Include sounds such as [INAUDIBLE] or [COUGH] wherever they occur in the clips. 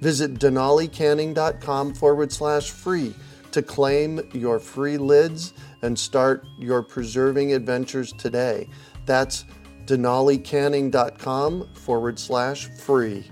Visit denalicanning.com forward slash free to claim your free lids and start your preserving adventures today. That's denalicanning.com forward slash free.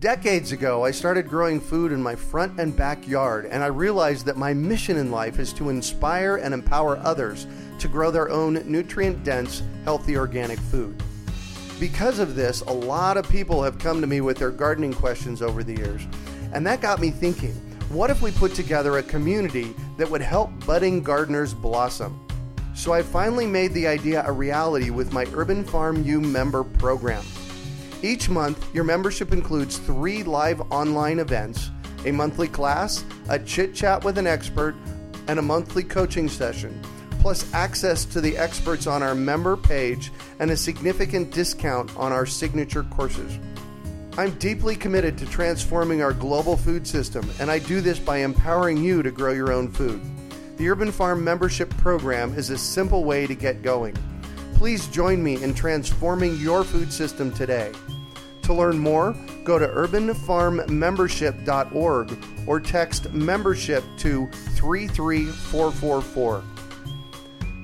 Decades ago, I started growing food in my front and backyard, and I realized that my mission in life is to inspire and empower others to grow their own nutrient dense, healthy organic food. Because of this, a lot of people have come to me with their gardening questions over the years, and that got me thinking what if we put together a community that would help budding gardeners blossom? So I finally made the idea a reality with my Urban Farm U member program. Each month, your membership includes three live online events, a monthly class, a chit chat with an expert, and a monthly coaching session, plus access to the experts on our member page and a significant discount on our signature courses. I'm deeply committed to transforming our global food system, and I do this by empowering you to grow your own food. The Urban Farm membership program is a simple way to get going. Please join me in transforming your food system today. To learn more, go to urbanfarmmembership.org or text membership to 33444.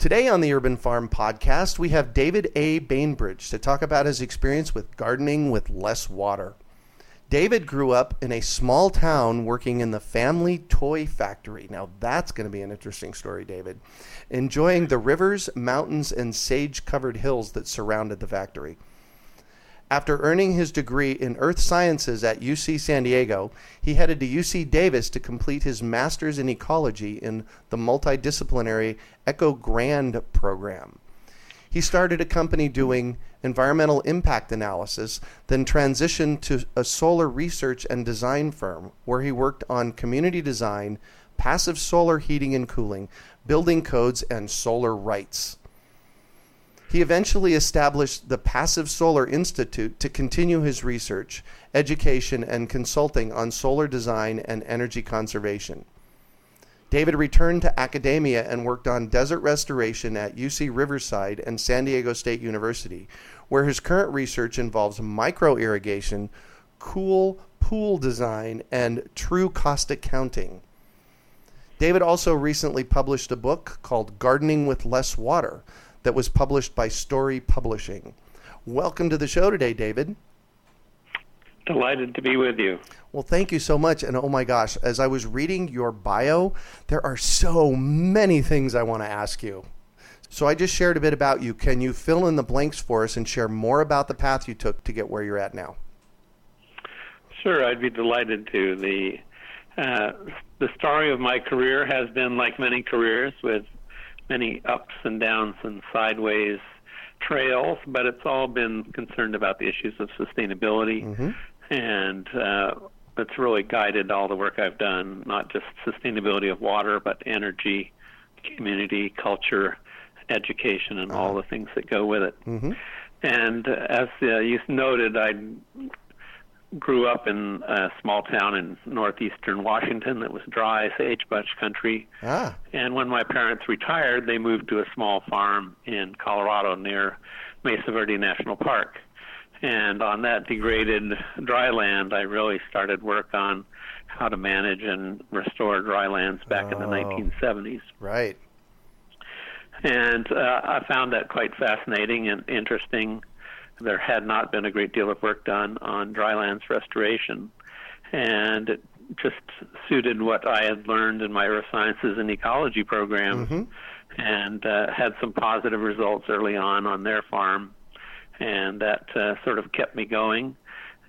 Today on the Urban Farm Podcast, we have David A. Bainbridge to talk about his experience with gardening with less water. David grew up in a small town working in the family toy factory. Now, that's going to be an interesting story, David. Enjoying the rivers, mountains, and sage covered hills that surrounded the factory. After earning his degree in earth sciences at UC San Diego, he headed to UC Davis to complete his master's in ecology in the multidisciplinary Eco Grad program. He started a company doing environmental impact analysis, then transitioned to a solar research and design firm where he worked on community design, passive solar heating and cooling, building codes, and solar rights. He eventually established the Passive Solar Institute to continue his research, education, and consulting on solar design and energy conservation. David returned to academia and worked on desert restoration at UC Riverside and San Diego State University, where his current research involves micro irrigation, cool pool design, and true cost accounting. David also recently published a book called Gardening with Less Water that was published by Storey Publishing. Welcome to the show today, David. Delighted to be with you. Well, thank you so much. And oh my gosh, as I was reading your bio, there are so many things I want to ask you. So I just shared a bit about you. Can you fill in the blanks for us and share more about the path you took to get where you're at now? Sure, I'd be delighted to. The uh, the story of my career has been like many careers, with many ups and downs and sideways trails, but it's all been concerned about the issues of sustainability mm-hmm and uh, it's really guided all the work I've done, not just sustainability of water, but energy, community, culture, education and all the things that go with it. Mm-hmm. And uh, as uh, you noted, I grew up in a small town in northeastern Washington that was dry sagebrush country. Ah, And when my parents retired, they moved to a small farm in Colorado near Mesa Verde National Park. And on that degraded dry land, I really started work on how to manage and restore dry lands back in the Oh. 1970s. right. And uh, I found that quite fascinating and interesting. There had not been a great deal of work done on drylands restoration, and it just suited what I had learned in my earth sciences and ecology program, and uh, had some positive results early on on their farm, and that uh, sort of kept me going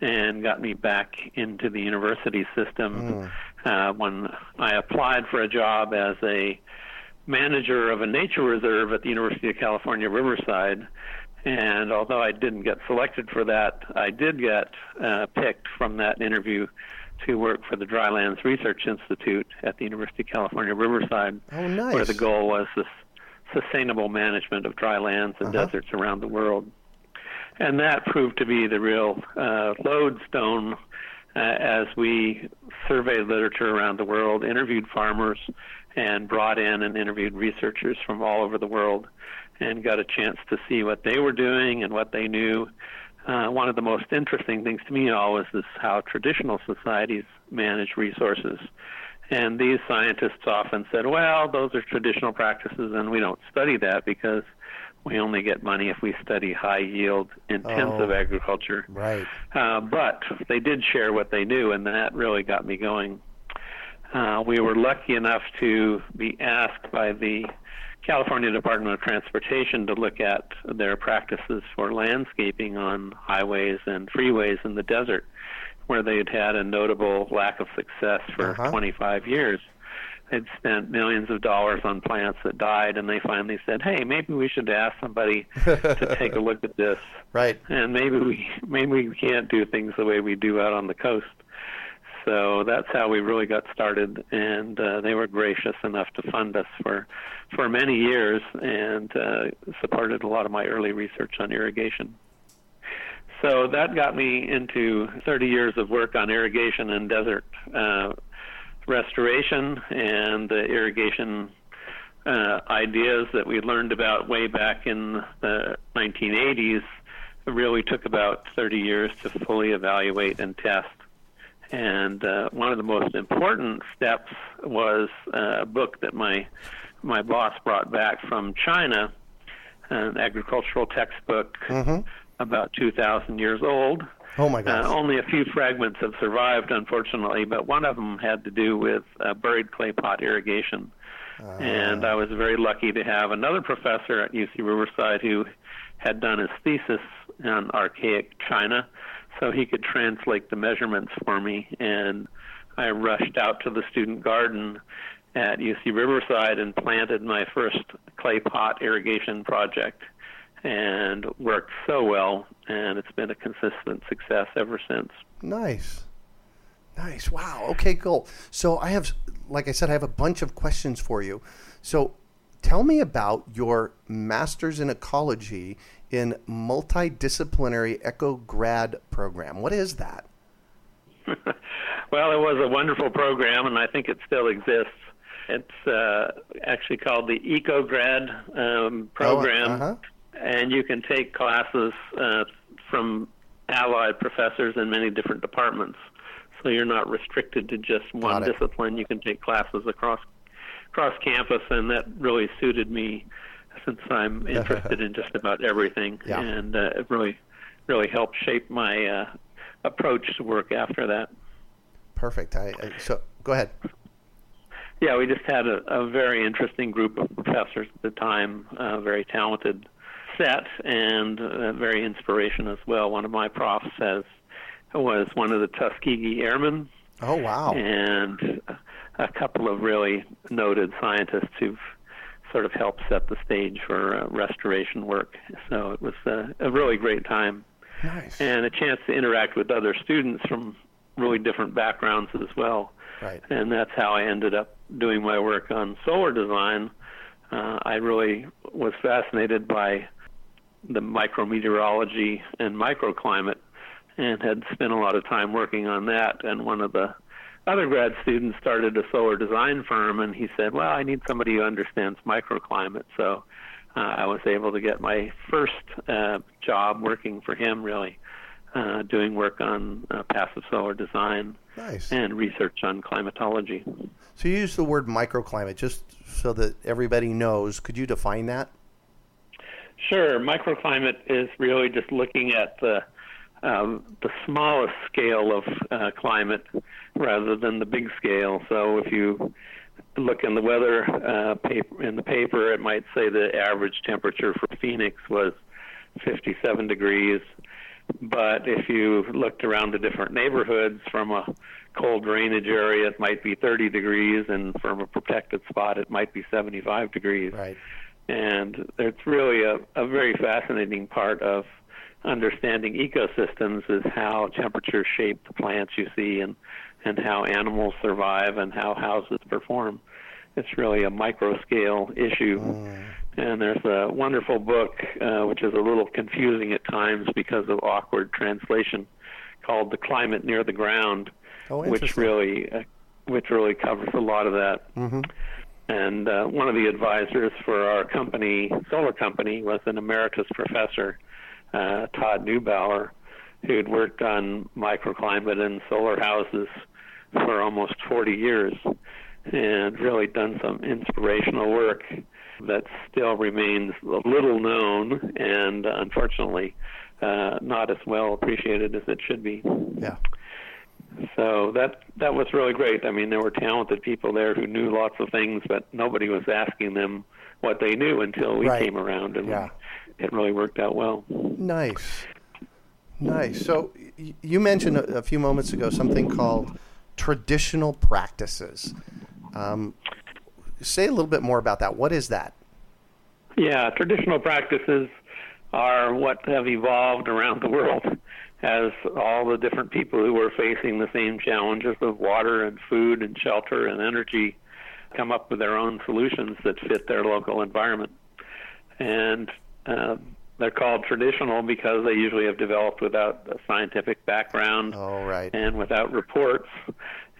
and got me back into the university system. Uh, when I applied for a job as a manager of a nature reserve at the University of California, Riverside. And although I didn't get selected for that, I did get uh, picked from that interview to work for the Drylands Research Institute at the University of California, Riverside, Oh, nice. where the goal was the sustainable management of dry lands and Uh-huh. deserts around the world. And that proved to be the real uh, lodestone uh, as we surveyed literature around the world, interviewed farmers, and brought in and interviewed researchers from all over the world and got a chance to see what they were doing and what they knew. Uh, one of the most interesting things to me always is how traditional societies manage resources. And these scientists often said, well, those are traditional practices, and we don't study that because we only get money if we study high yield, intensive Oh. agriculture. Right. Uh, but they did share what they knew, and that really got me going. Uh, we were lucky enough to be asked by the California Department of Transportation to look at their practices for landscaping on highways and freeways in the desert, where they'd had a notable lack of success for Uh-huh. 25 years. They'd spent millions of dollars on plants that died, and they finally said, "Hey, maybe we should ask somebody to [LAUGHS] take a look at this." Right. and maybe we maybe we can't do things the way we do out on the coast. So that's how we really got started, and uh, they were gracious enough to fund us for for many years and uh, supported a lot of my early research on irrigation. So that got me into 30 years of work on irrigation and desert uh, restoration and the irrigation uh, ideas that we learned about way back in the 1980s really took about 30 years to fully evaluate and test. And uh, one of the most important steps was uh, a book that my my boss brought back from China, an agricultural textbook about 2,000 years old. Oh my gosh. Uh, only a few fragments have survived, unfortunately, but one of them had to do with uh, buried clay pot irrigation. and I was very lucky to have another professor at UC Riverside who had done his thesis on archaic China, so he could translate the measurements for me. And I rushed out to the student garden at UC Riverside and planted my first clay pot irrigation project and worked so well and it's been a consistent success ever since. Nice. Nice. Wow. Okay, cool. So I have, like I said, I have a bunch of questions for you. So tell me about your master's in ecology in multidisciplinary eco grad program. What is that? [LAUGHS] well, it was a wonderful program and I think it still exists. It's uh, actually called the EcoGrad um, program. Oh, uh-huh. and you can take classes uh, from allied professors in many different departments. So you're not restricted to just one discipline. You can take classes across across campus, and that really suited me since I'm [LAUGHS] interested in just about everything, Yeah. and uh, it really really helped shape my uh, approach to work after that. Perfect. I, I so go ahead. Yeah, we just had a, a very interesting group of professors at the time, uh, very talented set, and uh, very inspiration as well. One of my profs has was one of the Tuskegee Airmen, Oh wow. and a couple of really noted scientists who've sort of helped set the stage for uh, restoration work. So it was uh, a really great time Nice. and a chance to interact with other students from really different backgrounds as well. Right. And that's how I ended up doing my work on solar design uh, I really was fascinated by the micrometeorology and microclimate and had spent a lot of time working on that. And one of the other grad students started a solar design firm, and he said, Well, I need somebody who understands microclimate. So uh, I was able to get my first uh, job working for him, really, uh, doing work on uh, passive solar design Nice. and research on climatology. So you use the word microclimate just so that everybody knows. Could you define that? Sure, microclimate is really just looking at the um, the smallest scale of uh, climate rather than the big scale. So if you look in the weather uh, paper in the paper, it might say the average temperature for Phoenix was 57 degrees. But if you looked around the different neighborhoods from a cold drainage area, it might be 30 degrees, and from a protected spot, it might be 75 degrees Right. and it's really a, a very fascinating part of understanding ecosystems is how temperatures shape the plants you see and and how animals survive and how houses perform. It's really a micro scale issue and there's a wonderful book uh, which is a little confusing at times because of awkward translation called the climate near the ground Oh, which really uh, which really covers a lot of that. Mm-hmm. and uh, one of the advisors for our company, solar company, was an emeritus professor, uh, Todd Neubauer, who'd worked on microclimate and solar houses for almost 40 years and really done some inspirational work that still remains little known and unfortunately uh, not as well appreciated as it should be. Yeah. So that that was really great. I mean, there were talented people there who knew lots of things, but nobody was asking them what they knew until we Right. came around, and Yeah. it really worked out well. Nice. Nice. So y- you mentioned a, a few moments ago something called traditional practices. Um, say a little bit more about that. What is that? Yeah, traditional practices are what have evolved around the world as all the different people who are facing the same challenges of water and food and shelter and energy come up with their own solutions that fit their local environment. And uh, they're called traditional because they usually have developed without a scientific background Oh, right. and without reports.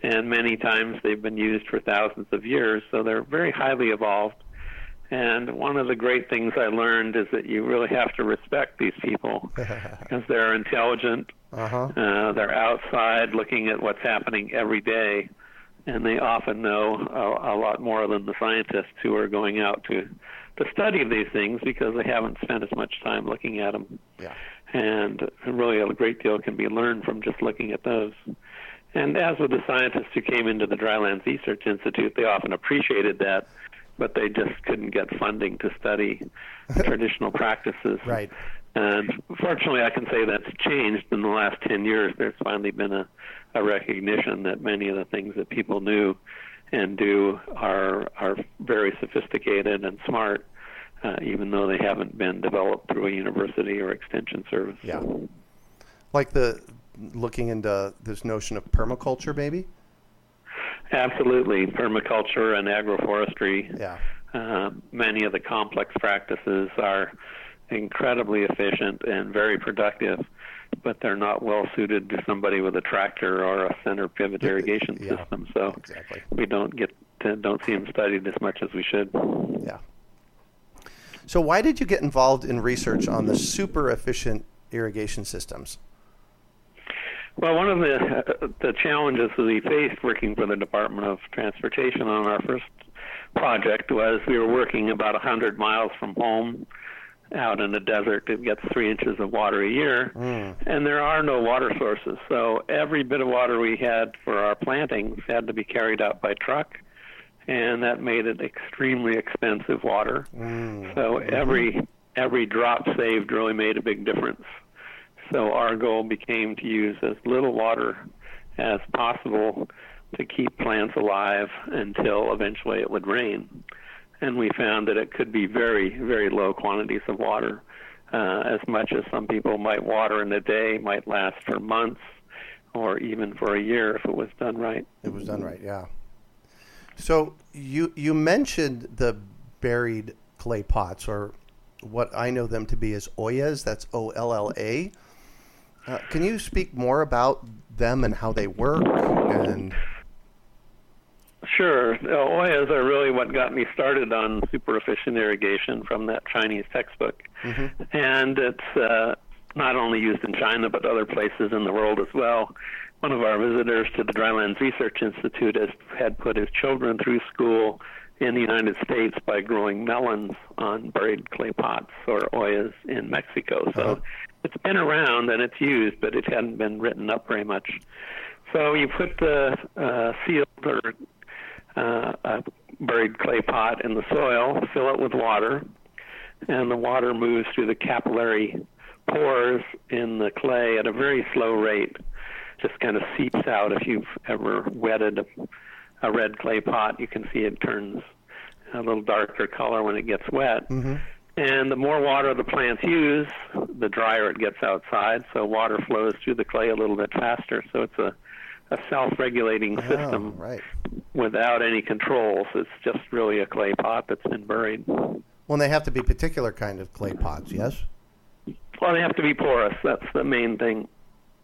And many times they've been used for thousands of years, so they're very highly evolved. And one of the great things I learned is that you really have to respect these people [LAUGHS] because they're intelligent. Uh-huh. Uh, they're outside looking at what's happening every day, and they often know a, a lot more than the scientists who are going out to to study of these things because they haven't spent as much time looking at them Yeah. and really a great deal can be learned from just looking at those. And as with the scientists who came into the Drylands Research Institute, they often appreciated that, but they just couldn't get funding to study [LAUGHS] traditional practices. Right. And fortunately, I can say that's changed in the last 10 years. There's finally been a, a recognition that many of the things that people knew and do are are very sophisticated and smart, uh, even though they haven't been developed through a university or extension service. Yeah. Like the looking into this notion of permaculture, maybe? Absolutely, permaculture and agroforestry. Yeah. Uh, many of the complex practices are incredibly efficient and very productive, but they're not well suited to somebody with a tractor or a center pivot irrigation Yeah, system. So exactly. we don't get to, don't see them studied as much as we should. Yeah. So why did you get involved in research on the super efficient irrigation systems? Well, one of the uh, the challenges that we faced working for the Department of Transportation on our first project was we were working about 100 miles from home out in the desert. It gets three inches of water a year, hmm. and there are no water sources. So every bit of water we had for our plantings had to be carried out by truck, and that made it extremely expensive water. Hmm. So mm-hmm. every every drop saved really made a big difference. So our goal became to use as little water as possible to keep plants alive until eventually it would rain. And we found that it could be very, very low quantities of water. Uh, as much as some people might water in a day, might last for months or even for a year if it was done right. It was done right, yeah. So you you mentioned the buried clay pots, or what I know them to be as Ollas. That's O L L A. Uh, can you speak more about them and how they work? And Sure. Ollas are really what got me started on super efficient irrigation from that Chinese textbook. Mm-hmm. And it's uh, not only used in China, but other places in the world as well. One of our visitors to the Drylands Research Institute has, had put his children through school in the United States by growing melons on buried clay pots or ollas in Mexico. So uh-huh. it's been around and it's used, but it hadn't been written up very much. So you put the uh, sealed or uh, a buried clay pot in the soil, fill it with water, and the water moves through the capillary pores in the clay at a very slow rate. Just kind of seeps out. If you've ever wetted a, a red clay pot, you can see it turns a little darker color when it gets wet. Mm-hmm. And the more water the plants use, the drier it gets outside. So water flows through the clay a little bit faster. So it's a a self-regulating oh, system right. without any controls. It's just really a clay pot that's been buried. Well, they have to be particular kind of clay pots, yes. Well, they have to be porous. That's the main thing. [COUGHS]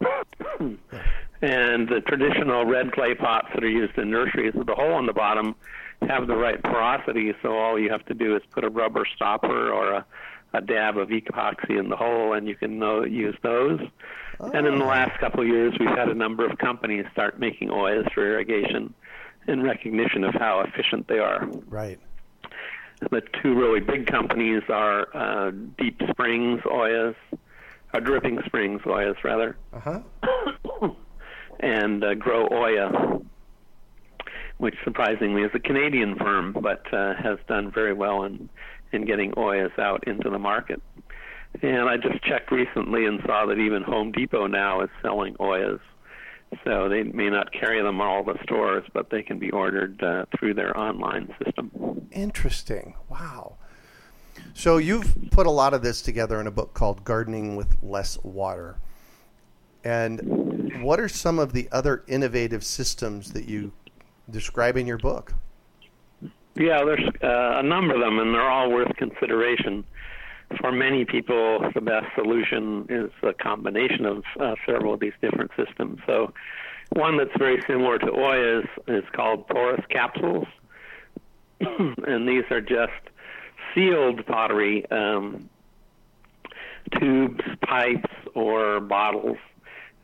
and the traditional red clay pots that are used in nurseries with a hole in the bottom have the right porosity. So all you have to do is put a rubber stopper or a, a dab of epoxy in the hole, and you can know, use those. Oh. And in the last couple of years, we've had a number of companies start making Ollas for irrigation in recognition of how efficient they are. Right. The two really big companies are uh, Deep Springs Ollas, or Dripping Springs Ollas, rather, uh-huh. [COUGHS] and uh, Grow Oya, which surprisingly is a Canadian firm, but uh, has done very well in in getting Ollas out into the market. And I just checked recently and saw that even Home Depot now is selling Ollas. So they may not carry them in all the stores, but they can be ordered uh, through their online system. Interesting. Wow. So you've put a lot of this together in a book called Gardening with Less Water. And what are some of the other innovative systems that you describe in your book? Yeah, there's uh, a number of them, and they're all worth consideration for many people, the best solution is a combination of uh, several of these different systems. So, one that's very similar to Ollas is called porous capsules, [CLEARS THROAT] and these are just sealed pottery um, tubes, pipes, or bottles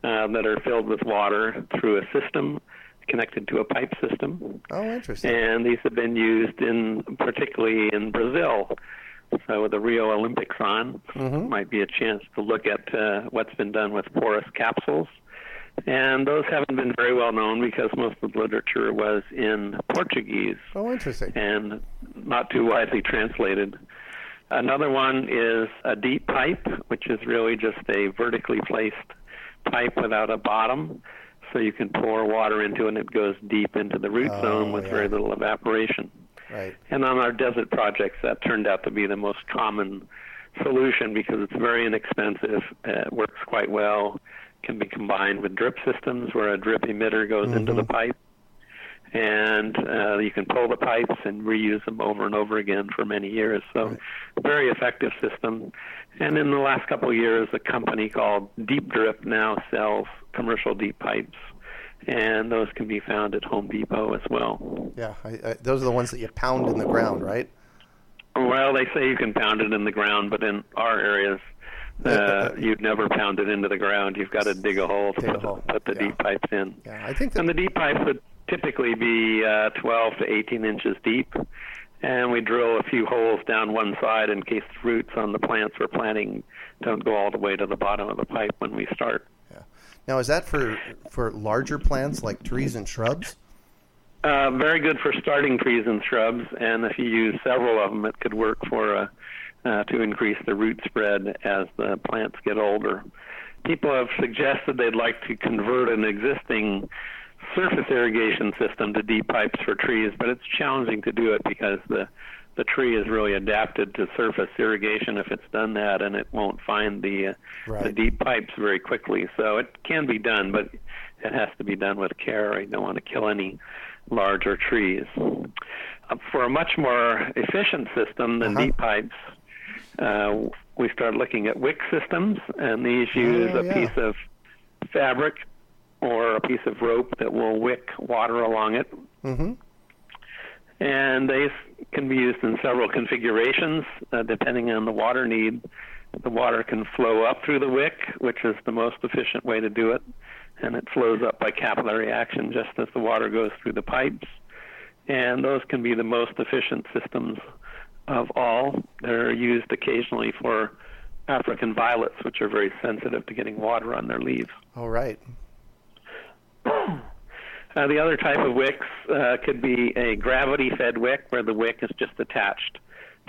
uh, that are filled with water through a system connected to a pipe system. Oh, interesting. And these have been used in particularly in Brazil so with the Rio Olympics on, mm-hmm. might be a chance to look at uh, what's been done with porous capsules. And those haven't been very well known because most of the literature was in Portuguese. Oh, interesting. And not too widely translated. Another one is a deep pipe, which is really just a vertically placed pipe without a bottom. So you can pour water into it and it goes deep into the root oh, zone with yeah. very little evaporation. Right. And on our desert projects, that turned out to be the most common solution because it's very inexpensive. It works quite well. Can be combined with drip systems where a drip emitter goes mm-hmm. into the pipe, and uh, you can pull the pipes and reuse them over and over again for many years. So, right. very effective system. And in the last couple of years, a company called Deep Drip now sells commercial deep pipes and those can be found at Home Depot as well. Yeah, I, I, those are the ones that you pound in the ground, right? Well, they say you can pound it in the ground, but in our areas, [LAUGHS] uh, you'd never pound it into the ground. You've got to dig a hole to put, hole. put, the yeah. deep pipes in. Yeah, I think that... and the deep pipes would typically be uh, 12 to 18 inches deep, and we drill a few holes down one side in case the roots on the plants we're planting don't go all the way to the bottom of the pipe when we start. Now, is that for for larger plants like trees and shrubs? Uh, very good for starting trees and shrubs, and if you use several of them, it could work for uh, uh, to increase the root spread as the plants get older. People have suggested they'd like to convert an existing surface irrigation system to deep pipes for trees, but it's challenging to do it because the the tree is really adapted to surface irrigation if it's done that, and it won't find the uh, right. the deep pipes very quickly. So it can be done, but it has to be done with care. You don't want to kill any larger trees. for a much more efficient system than Uh-huh. deep pipes, uh, we started looking at wick systems, and these use Oh, a yeah. piece of fabric or a piece of rope that will wick water along it. Mm-hmm. And they can be used in several configurations uh, depending on the water need. The water can flow up through the wick, which is the most efficient way to do it, and it flows up by capillary action just as the water goes through the pipes. And those can be the most efficient systems of all. They're used occasionally for African violets, which are very sensitive to getting water on their leaves. All right. [COUGHS] Uh, the other type of wicks uh, could be a gravity fed wick where the wick is just attached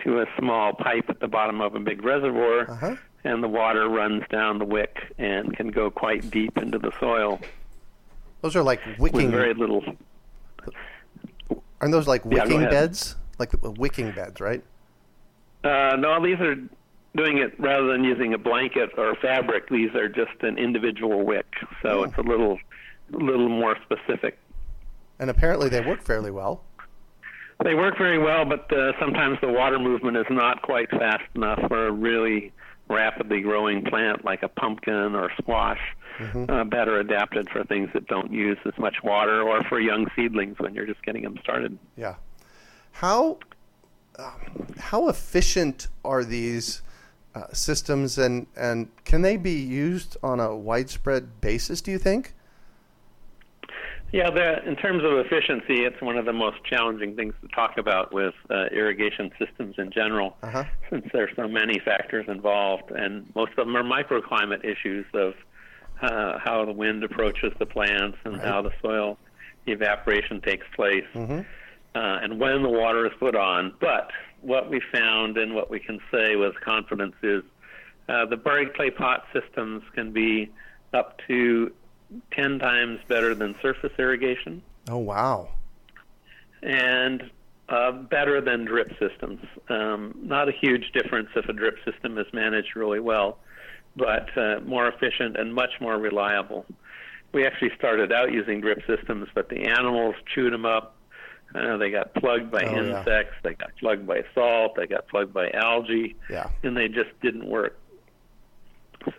to a small pipe at the bottom of a big reservoir, Uh-huh. and the water runs down the wick and can go quite deep into the soil Those are like wicking. with very little. Aren't those like wicking ahead. beds? Like uh, wicking beds, right? Uh, no, these are doing it rather than using a blanket or fabric. These are just an individual wick, so Oh. it's a little, little more specific. And apparently they work fairly well. They work very well, but uh, sometimes the water movement is not quite fast enough for a really rapidly growing plant like a pumpkin or squash. Uh, better adapted for things that don't use as much water, or for young seedlings when you're just getting them started. Yeah. How um, how efficient are these uh, systems, and and can they be used on a widespread basis? Do you think? Yeah, the, in terms of efficiency, it's one of the most challenging things to talk about with uh, irrigation systems in general, Uh-huh. since there's so many factors involved, and most of them are microclimate issues of uh, how the wind approaches the plants and how the soil evaporation takes place, uh, and when the water is put on. But what we found and what we can say with confidence is uh, the buried clay pot systems can be up to 10 times better than surface irrigation Oh wow. and uh, better than drip systems. Um, not a huge difference if a drip system is managed really well, but uh, more efficient and much more reliable. We actually started out using drip systems, but the animals chewed them up. Uh, they got plugged by Oh, yeah. insects, they got plugged by salt, they got plugged by algae, Yeah. and they just didn't work.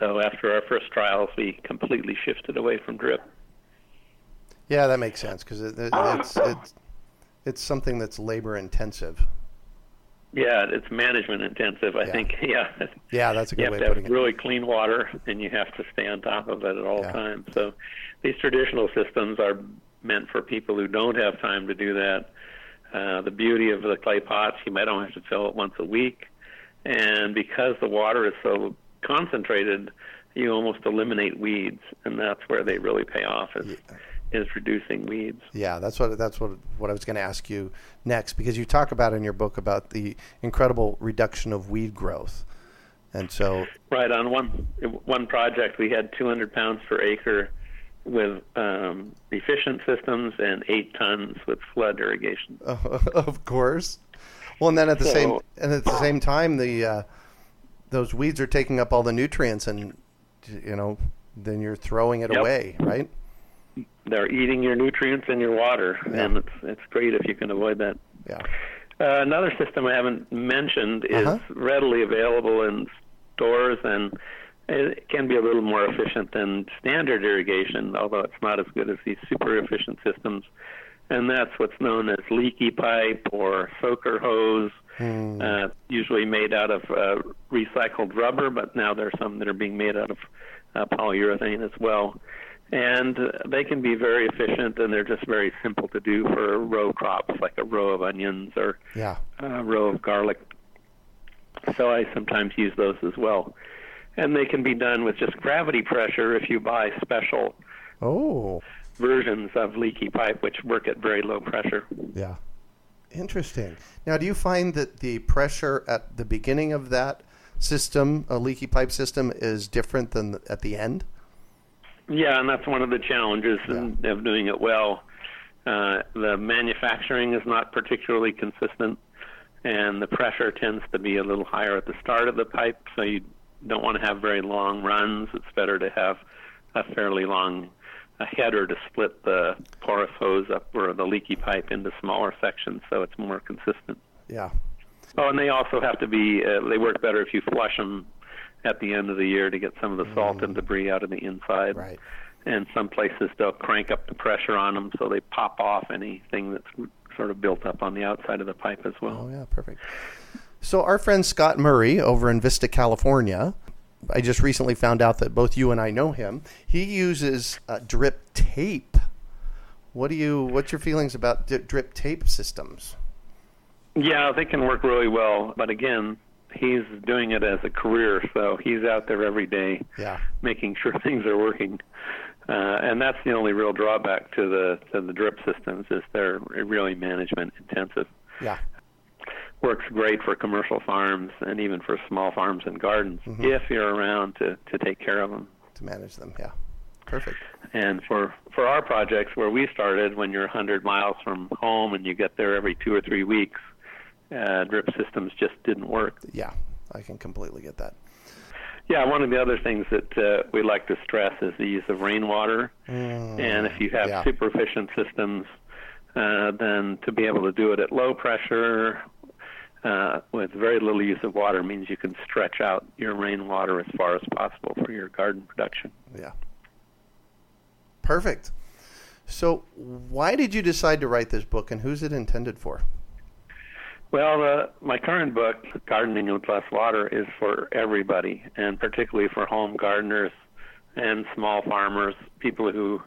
So after our first trials, we completely shifted away from drip. Yeah, that makes sense because it, it, it's it's it's something that's labor intensive. Yeah, it's management intensive. I Yeah. think. [LAUGHS] Yeah, Yeah, that's a you good have way to of have putting it. really clean water, and you have to stay on top of it at all Yeah. times. So, these traditional systems are meant for people who don't have time to do that. Uh, the beauty of the clay pots, you might only have to fill it once a week, and because the water is so concentrated, you almost eliminate weeds, and that's where they really pay off. Is, is reducing weeds. Yeah, that's what that's what what I was going to ask you next because you talk about in your book about the incredible reduction of weed growth, and so Right on one one project, we had 200 pounds per acre with um, efficient systems and eight tons with flood irrigation. [LAUGHS] of course. Well, and then at the same and at the same time, the uh, those weeds are taking up all the nutrients, and you know, then you're throwing it Yep. away, right? They're eating your nutrients in your water, Yeah. and it's it's great if you can avoid that. Yeah. Uh, another system I haven't mentioned is Uh-huh. readily available in stores, and it can be a little more efficient than standard irrigation, although it's not as good as these super efficient systems. And that's what's known as leaky pipe or soaker hose, Hmm. uh, usually made out of uh, recycled rubber, but now there are some that are being made out of uh, polyurethane as well. And they can be very efficient, and they're just very simple to do for row crops, like a row of onions or Yeah. a row of garlic. So I sometimes use those as well. And they can be done with just gravity pressure if you buy special Oh, versions of leaky pipe, which work at very low pressure. yeah. Interesting. Now, do you find that the pressure at the beginning of that system, a leaky pipe system, is different than at the end? Yeah, and that's one of the challenges in, of doing it well. Uh, the manufacturing is not particularly consistent, and the pressure tends to be a little higher at the start of the pipe, so you don't want to have very long runs. It's better to have a fairly long a header to split the porous hose up or the leaky pipe into smaller sections so it's more consistent. Yeah. Oh, and they also have to be. Uh, they work better if you flush them at the end of the year to get some of the salt and debris out of the inside. Mm. Right. And some places they'll crank up the pressure on them so they pop off anything that's sort of built up on the outside of the pipe as well. Oh, yeah, perfect. So, our friend Scott Murray over in Vista, California, I just recently found out that both you and I know him. He uses uh, drip tape. What do you? What's your feelings about di- drip tape systems? Yeah, they can work really well, but again, he's doing it as a career, so he's out there every day Yeah. making sure [LAUGHS] things are working. Uh, and that's the only real drawback to the to the drip systems is they're really management intensive. Yeah. Works great for commercial farms and even for small farms and gardens if you're around to to take care of them. To manage them. Yeah. Perfect. And for for our projects where we started, when you're 100 miles from home and you get there every two or three weeks, uh, drip systems just didn't work. Yeah. I can completely get that. Yeah, one of the other things that uh, we like to stress is the use of rainwater. and if you have yeah. super efficient systems, uh, then to be able to do it at low pressure uh, with very little use of water means you can stretch out your rainwater as far as possible for your garden production. Yeah. Perfect. So, why did you decide to write this book, and who's it intended for? Well, uh, my current book, Gardening with Less Water, is for everybody, and particularly for home gardeners and small farmers, people who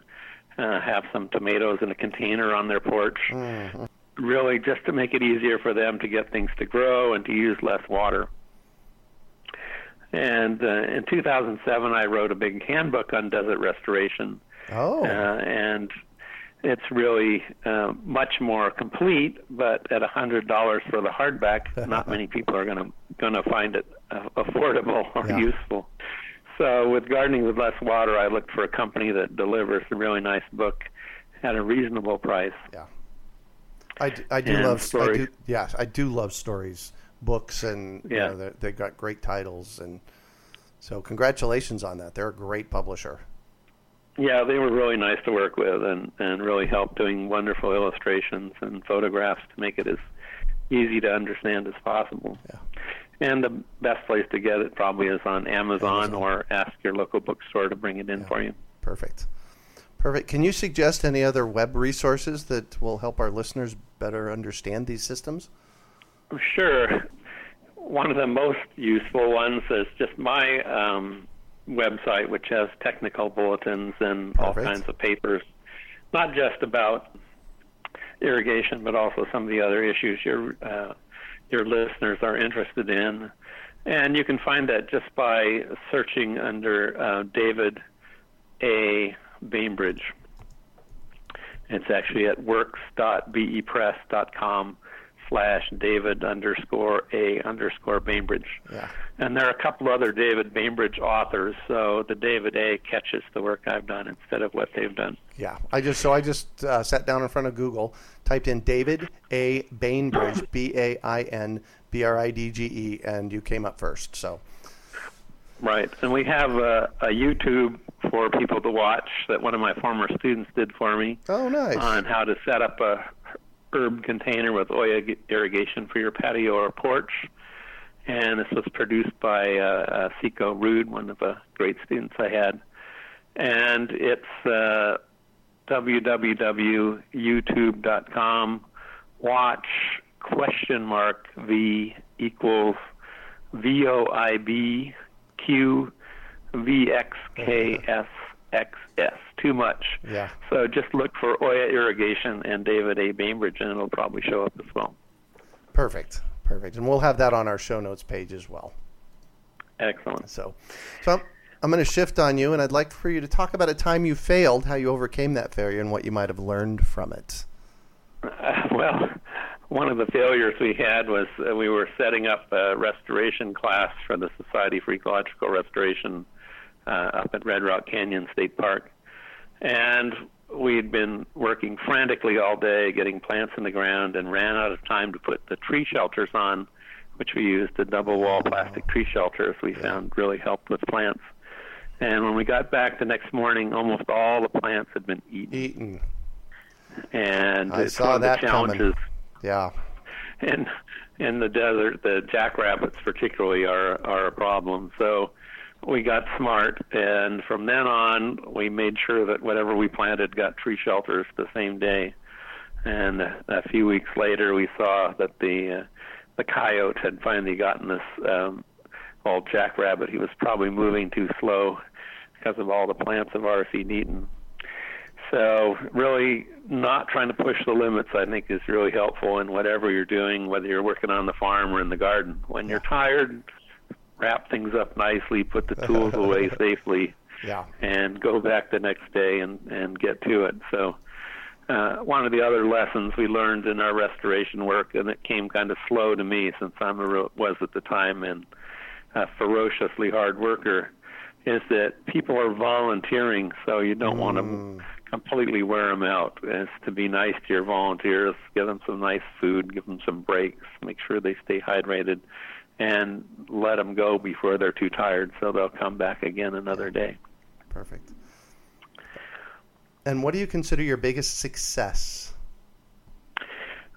uh, have some tomatoes in a container on their porch. Really, just to make it easier for them to get things to grow and to use less water. And uh, in 2007, I wrote a big handbook on desert restoration Oh, uh, and it's really uh, much more complete. But at a hundred dollars for the hardback, not many [LAUGHS] people are going to going to find it uh, affordable or Yeah. useful. So with gardening with less water, I looked for a company that delivers a really nice book at a reasonable price. yeah. I, d- I do love I stories. do, yes, I do love stories, books, and you Yeah. know, they- they've got great titles, and so congratulations on that. They're a great publisher. Yeah, they were really nice to work with and, and really helped doing wonderful illustrations and photographs to make it as easy to understand as possible. Yeah. And the best place to get it probably is on Amazon, or ask your local bookstore to bring it in for you. Perfect. Perfect. Can you suggest any other web resources that will help our listeners better understand these systems? Sure. One of the most useful ones is just my um, website, which has technical bulletins and all kinds of papers, not just about irrigation, but also some of the other issues your uh, your listeners are interested in. And you can find that just by searching under uh, David A. Bainbridge. It's actually at works.bepress.com slash David underscore A underscore Bainbridge. Yeah. And there are a couple other David Bainbridge authors, so the David A catches the work I've done instead of what they've done. Yeah, I just so I just uh, sat down in front of Google, typed in David A. Bainbridge, B A I N B R I D G E, and you came up first. So Right. And we have a, a YouTube for people to watch that one of my former students did for me oh, nice. on how to set up a herb container with olla irrigation for your patio or porch. And this was produced by uh, uh, Rude, one of the great students I had. And it's uh, www.youtube.com. Watch question mark V equals V O I B Q V X K S X S. Too much. Yeah. So just look for Oya Irrigation and David A. Bainbridge, and it'll probably show up as well. Perfect. Perfect. And we'll have that on our show notes page as well. Excellent. So, so I'm, I'm going to shift on you, and I'd like for you to talk about a time you failed, how you overcame that failure, and what you might have learned from it. Uh, [LAUGHS] well, one of the failures we had was uh, we were setting up a restoration class for the Society for Ecological Restoration uh, up at Red Rock Canyon State Park. And we'd been working frantically all day getting plants in the ground and ran out of time to put the tree shelters on, which we used the double wall plastic tree shelters we found really helped with plants. And when we got back the next morning, almost all the plants had been eaten. Eaten. And I saw that the coming. Yeah. in in the desert, the jackrabbits particularly are are a problem. So we got smart, and from then on, we made sure that whatever we planted got tree shelters the same day. And a, a few weeks later, we saw that the uh, the coyote had finally gotten this um, old jackrabbit. He was probably moving too slow because of all the plants of ours he'd eaten. So really, not trying to push the limits, I think, is really helpful in whatever you're doing, whether you're working on the farm or in the garden. When you're tired, wrap things up nicely, put the tools away [LAUGHS] safely, Yeah. and go back the next day and and get to it. So. Uh, one of the other lessons we learned in our restoration work, and it came kind of slow to me since I was at the time and a ferociously hard worker, is that people are volunteering, so you don't want to completely wear them out. Is to be nice to your volunteers, give them some nice food, give them some breaks, make sure they stay hydrated, and let them go before they're too tired, so they'll come back again another day. Perfect. And what do you consider your biggest success?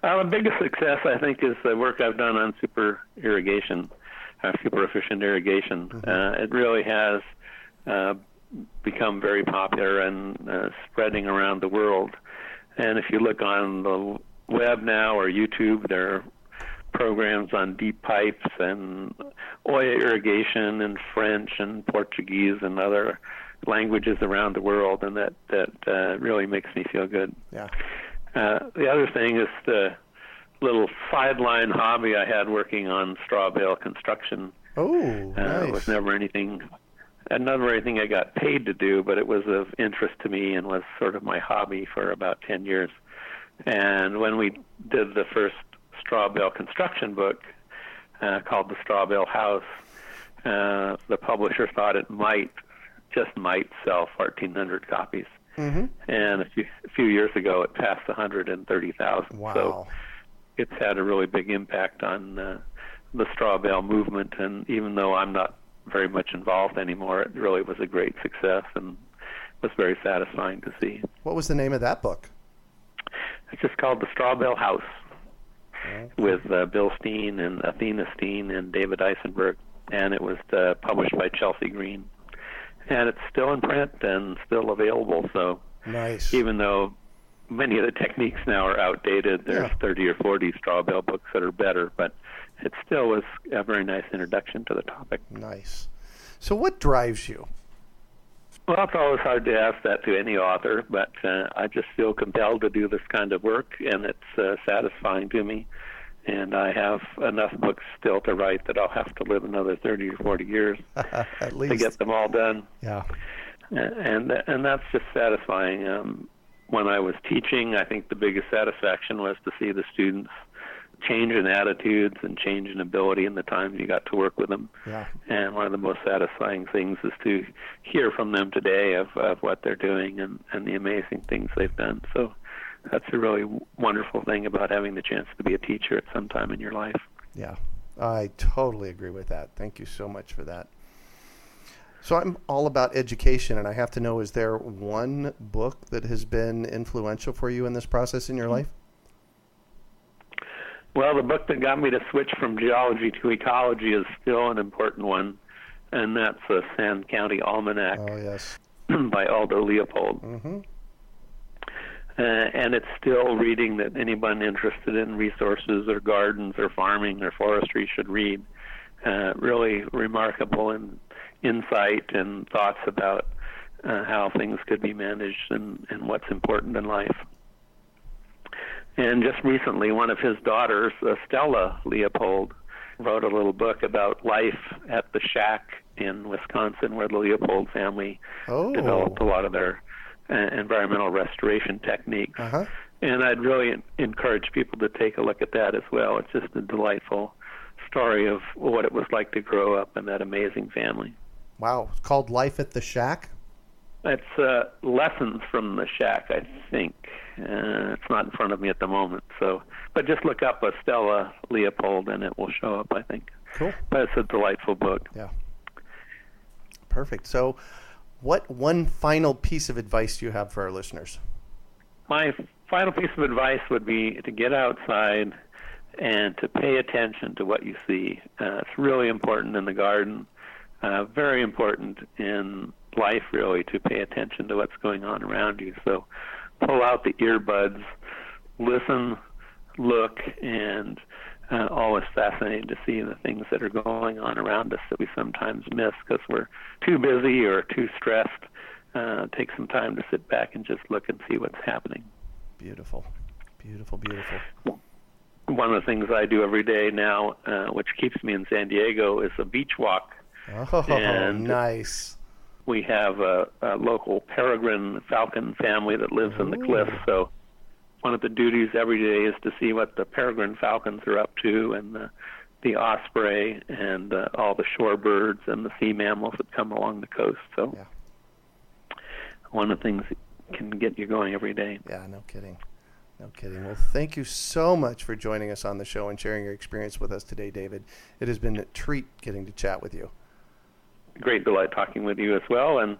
Uh, the biggest success, I think, is the work I've done on super irrigation, uh, super efficient irrigation. Uh, it really has uh, become very popular and uh, spreading around the world. And if you look on the web now or YouTube, there are programs on deep pipes and olla irrigation in French and Portuguese and other languages around the world, and that that uh, really makes me feel good. Yeah. Uh, the other thing is the little sideline hobby I had working on straw bale construction. Oh, Uh, It nice. was never anything, uh, never anything I got paid to do, but it was of interest to me and was sort of my hobby for about 10 years. And when we did the first straw bale construction book uh, called The Straw Bale House, uh, the publisher thought it might, just might sell 1,400 copies. hmm And a few, a few years ago, it passed 130,000. Wow. So it's had a really big impact on uh, the straw bale movement. And even though I'm not very much involved anymore, it really was a great success and was very satisfying to see. what was the name of that book? It's just called the Straw Bale House with uh, Bill Steen and Athena Steen and David Eisenberg, and it was uh, published by Chelsea Green. And it's still in print and still available. So Nice. even though many of the techniques now are outdated, there's Yeah. 30 or 40 straw bale books that are better, but it still was a very nice introduction to the topic. Nice. So, what drives you? Well, it's always hard to ask that to any author, but uh, I just feel compelled to do this kind of work, and it's uh, satisfying to me. And I have enough books still to write that I'll have to live another 30 or 40 years [LAUGHS] At to get them all done. yeah. and and that's just satisfying. Um, when I was teaching, I think the biggest satisfaction was to see the students change in attitudes and change in ability in the time you got to work with them. Yeah. And one of the most satisfying things is to hear from them today of, of what they're doing and, and the amazing things they've done. So that's a really wonderful thing about having the chance to be a teacher at some time in your life. Yeah, I totally agree with that. Thank you so much for that. So I'm all about education, and I have to know: is there one book that has been influential for you in this process in your hmm. life? Well, the book that got me to switch from geology to ecology is still an important one, and that's the Sand County Almanac Oh yes. [CLEARS THROAT] by Aldo Leopold. hmm Uh, and it's still reading that anyone interested in resources or gardens or farming or forestry should read. Uh, really remarkable in insight and thoughts about uh, how things could be managed and, and what's important in life. And just recently, one of his daughters, uh, Stella Leopold, wrote a little book about life at the shack in Wisconsin, where the Leopold family Oh. developed a lot of their uh, environmental restoration techniques. Uh huh. And I'd really encourage people to take a look at that as well. It's just a delightful story of what it was like to grow up in that amazing family. Wow. It's called Life at the Shack. It's uh, lessons from the shack, I think. Uh, it's not in front of me at the moment, so but just look up Stella Leopold and it will show up. I think. Cool. But it's a delightful book. Yeah. Perfect. So, What one final piece of advice do you have for our listeners? My final piece of advice would be to get outside and to pay attention to what you see. Uh, it's really important in the garden, uh, very important in life, really, to pay attention to what's going on around you. So pull out the earbuds, listen, look, and uh, always fascinating to see the things that are going on around us that we sometimes miss because we're too busy or too stressed. Uh, take some time to sit back and just look and see what's happening. Beautiful, beautiful, beautiful. One of the things I do every day now, uh, which keeps me in San Diego, is a beach walk. Oh, [LAUGHS] And- nice. We have a, a local peregrine falcon family that lives in the cliffs. So one of the duties every day is to see what the peregrine falcons are up to, and the the osprey, and uh, all the shorebirds and the sea mammals that come along the coast. So Yeah. one of the things that can get you going every day. Yeah, no kidding. No kidding. Well, thank you so much for joining us on the show and sharing your experience with us today, David. It has been a treat getting to chat with you. Great delight talking with you as well, and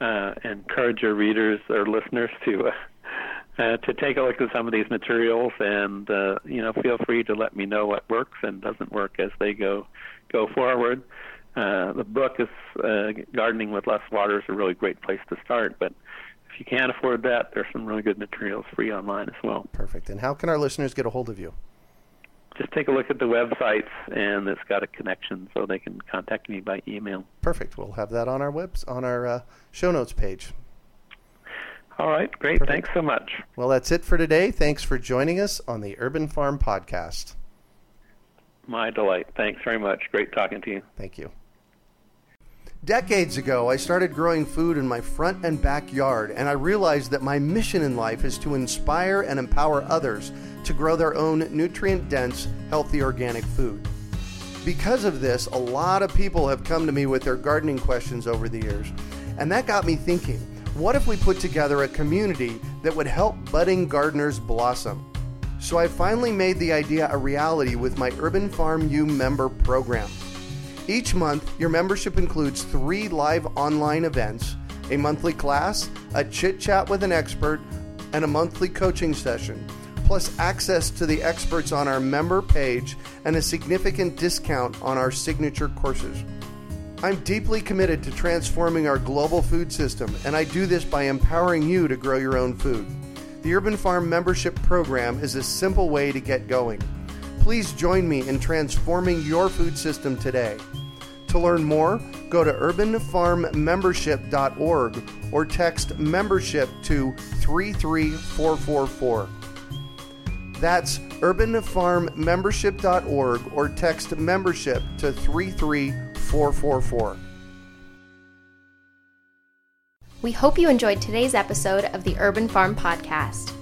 uh, encourage your readers or listeners to. Uh, uh, to take a look at some of these materials, and uh, you know, feel free to let me know what works and doesn't work as they go go forward. Uh, the book is uh, Gardening with Less Water is a really great place to start, but if you can't afford that, there's some really good materials free online as well. Perfect. And how can our listeners get a hold of you? Just take a look at the websites, and it's got a connection, so they can contact me by email. Perfect. We'll have that on our webs on our uh, show notes page. All right, great. Perfect. Thanks so much. Well, that's it for today. Thanks for joining us on the Urban Farm Podcast. My delight. Thanks very much. Great talking to you. Thank you. Decades ago, I started growing food in my front and backyard, and I realized that my mission in life is to inspire and empower others to grow their own nutrient dense, healthy organic food. Because of this, a lot of people have come to me with their gardening questions over the years, and that got me thinking what if we put together a community that would help budding gardeners blossom? So I finally made the idea a reality with my Urban Farm U member program. Each month, your membership includes three live online events, a monthly class, a chit chat with an expert, and a monthly coaching session, plus access to the experts on our member page and a significant discount on our signature courses. I'm deeply committed to transforming our global food system, and I do this by empowering you to grow your own food. The Urban Farm Membership Program is a simple way to get going. Please join me in transforming your food system today. To learn more, go to urbanfarmmembership.org or text membership to 33444. That's urbanfarmmembership.org or text membership to 33444. We hope you enjoyed today's episode of the Urban Farm Podcast.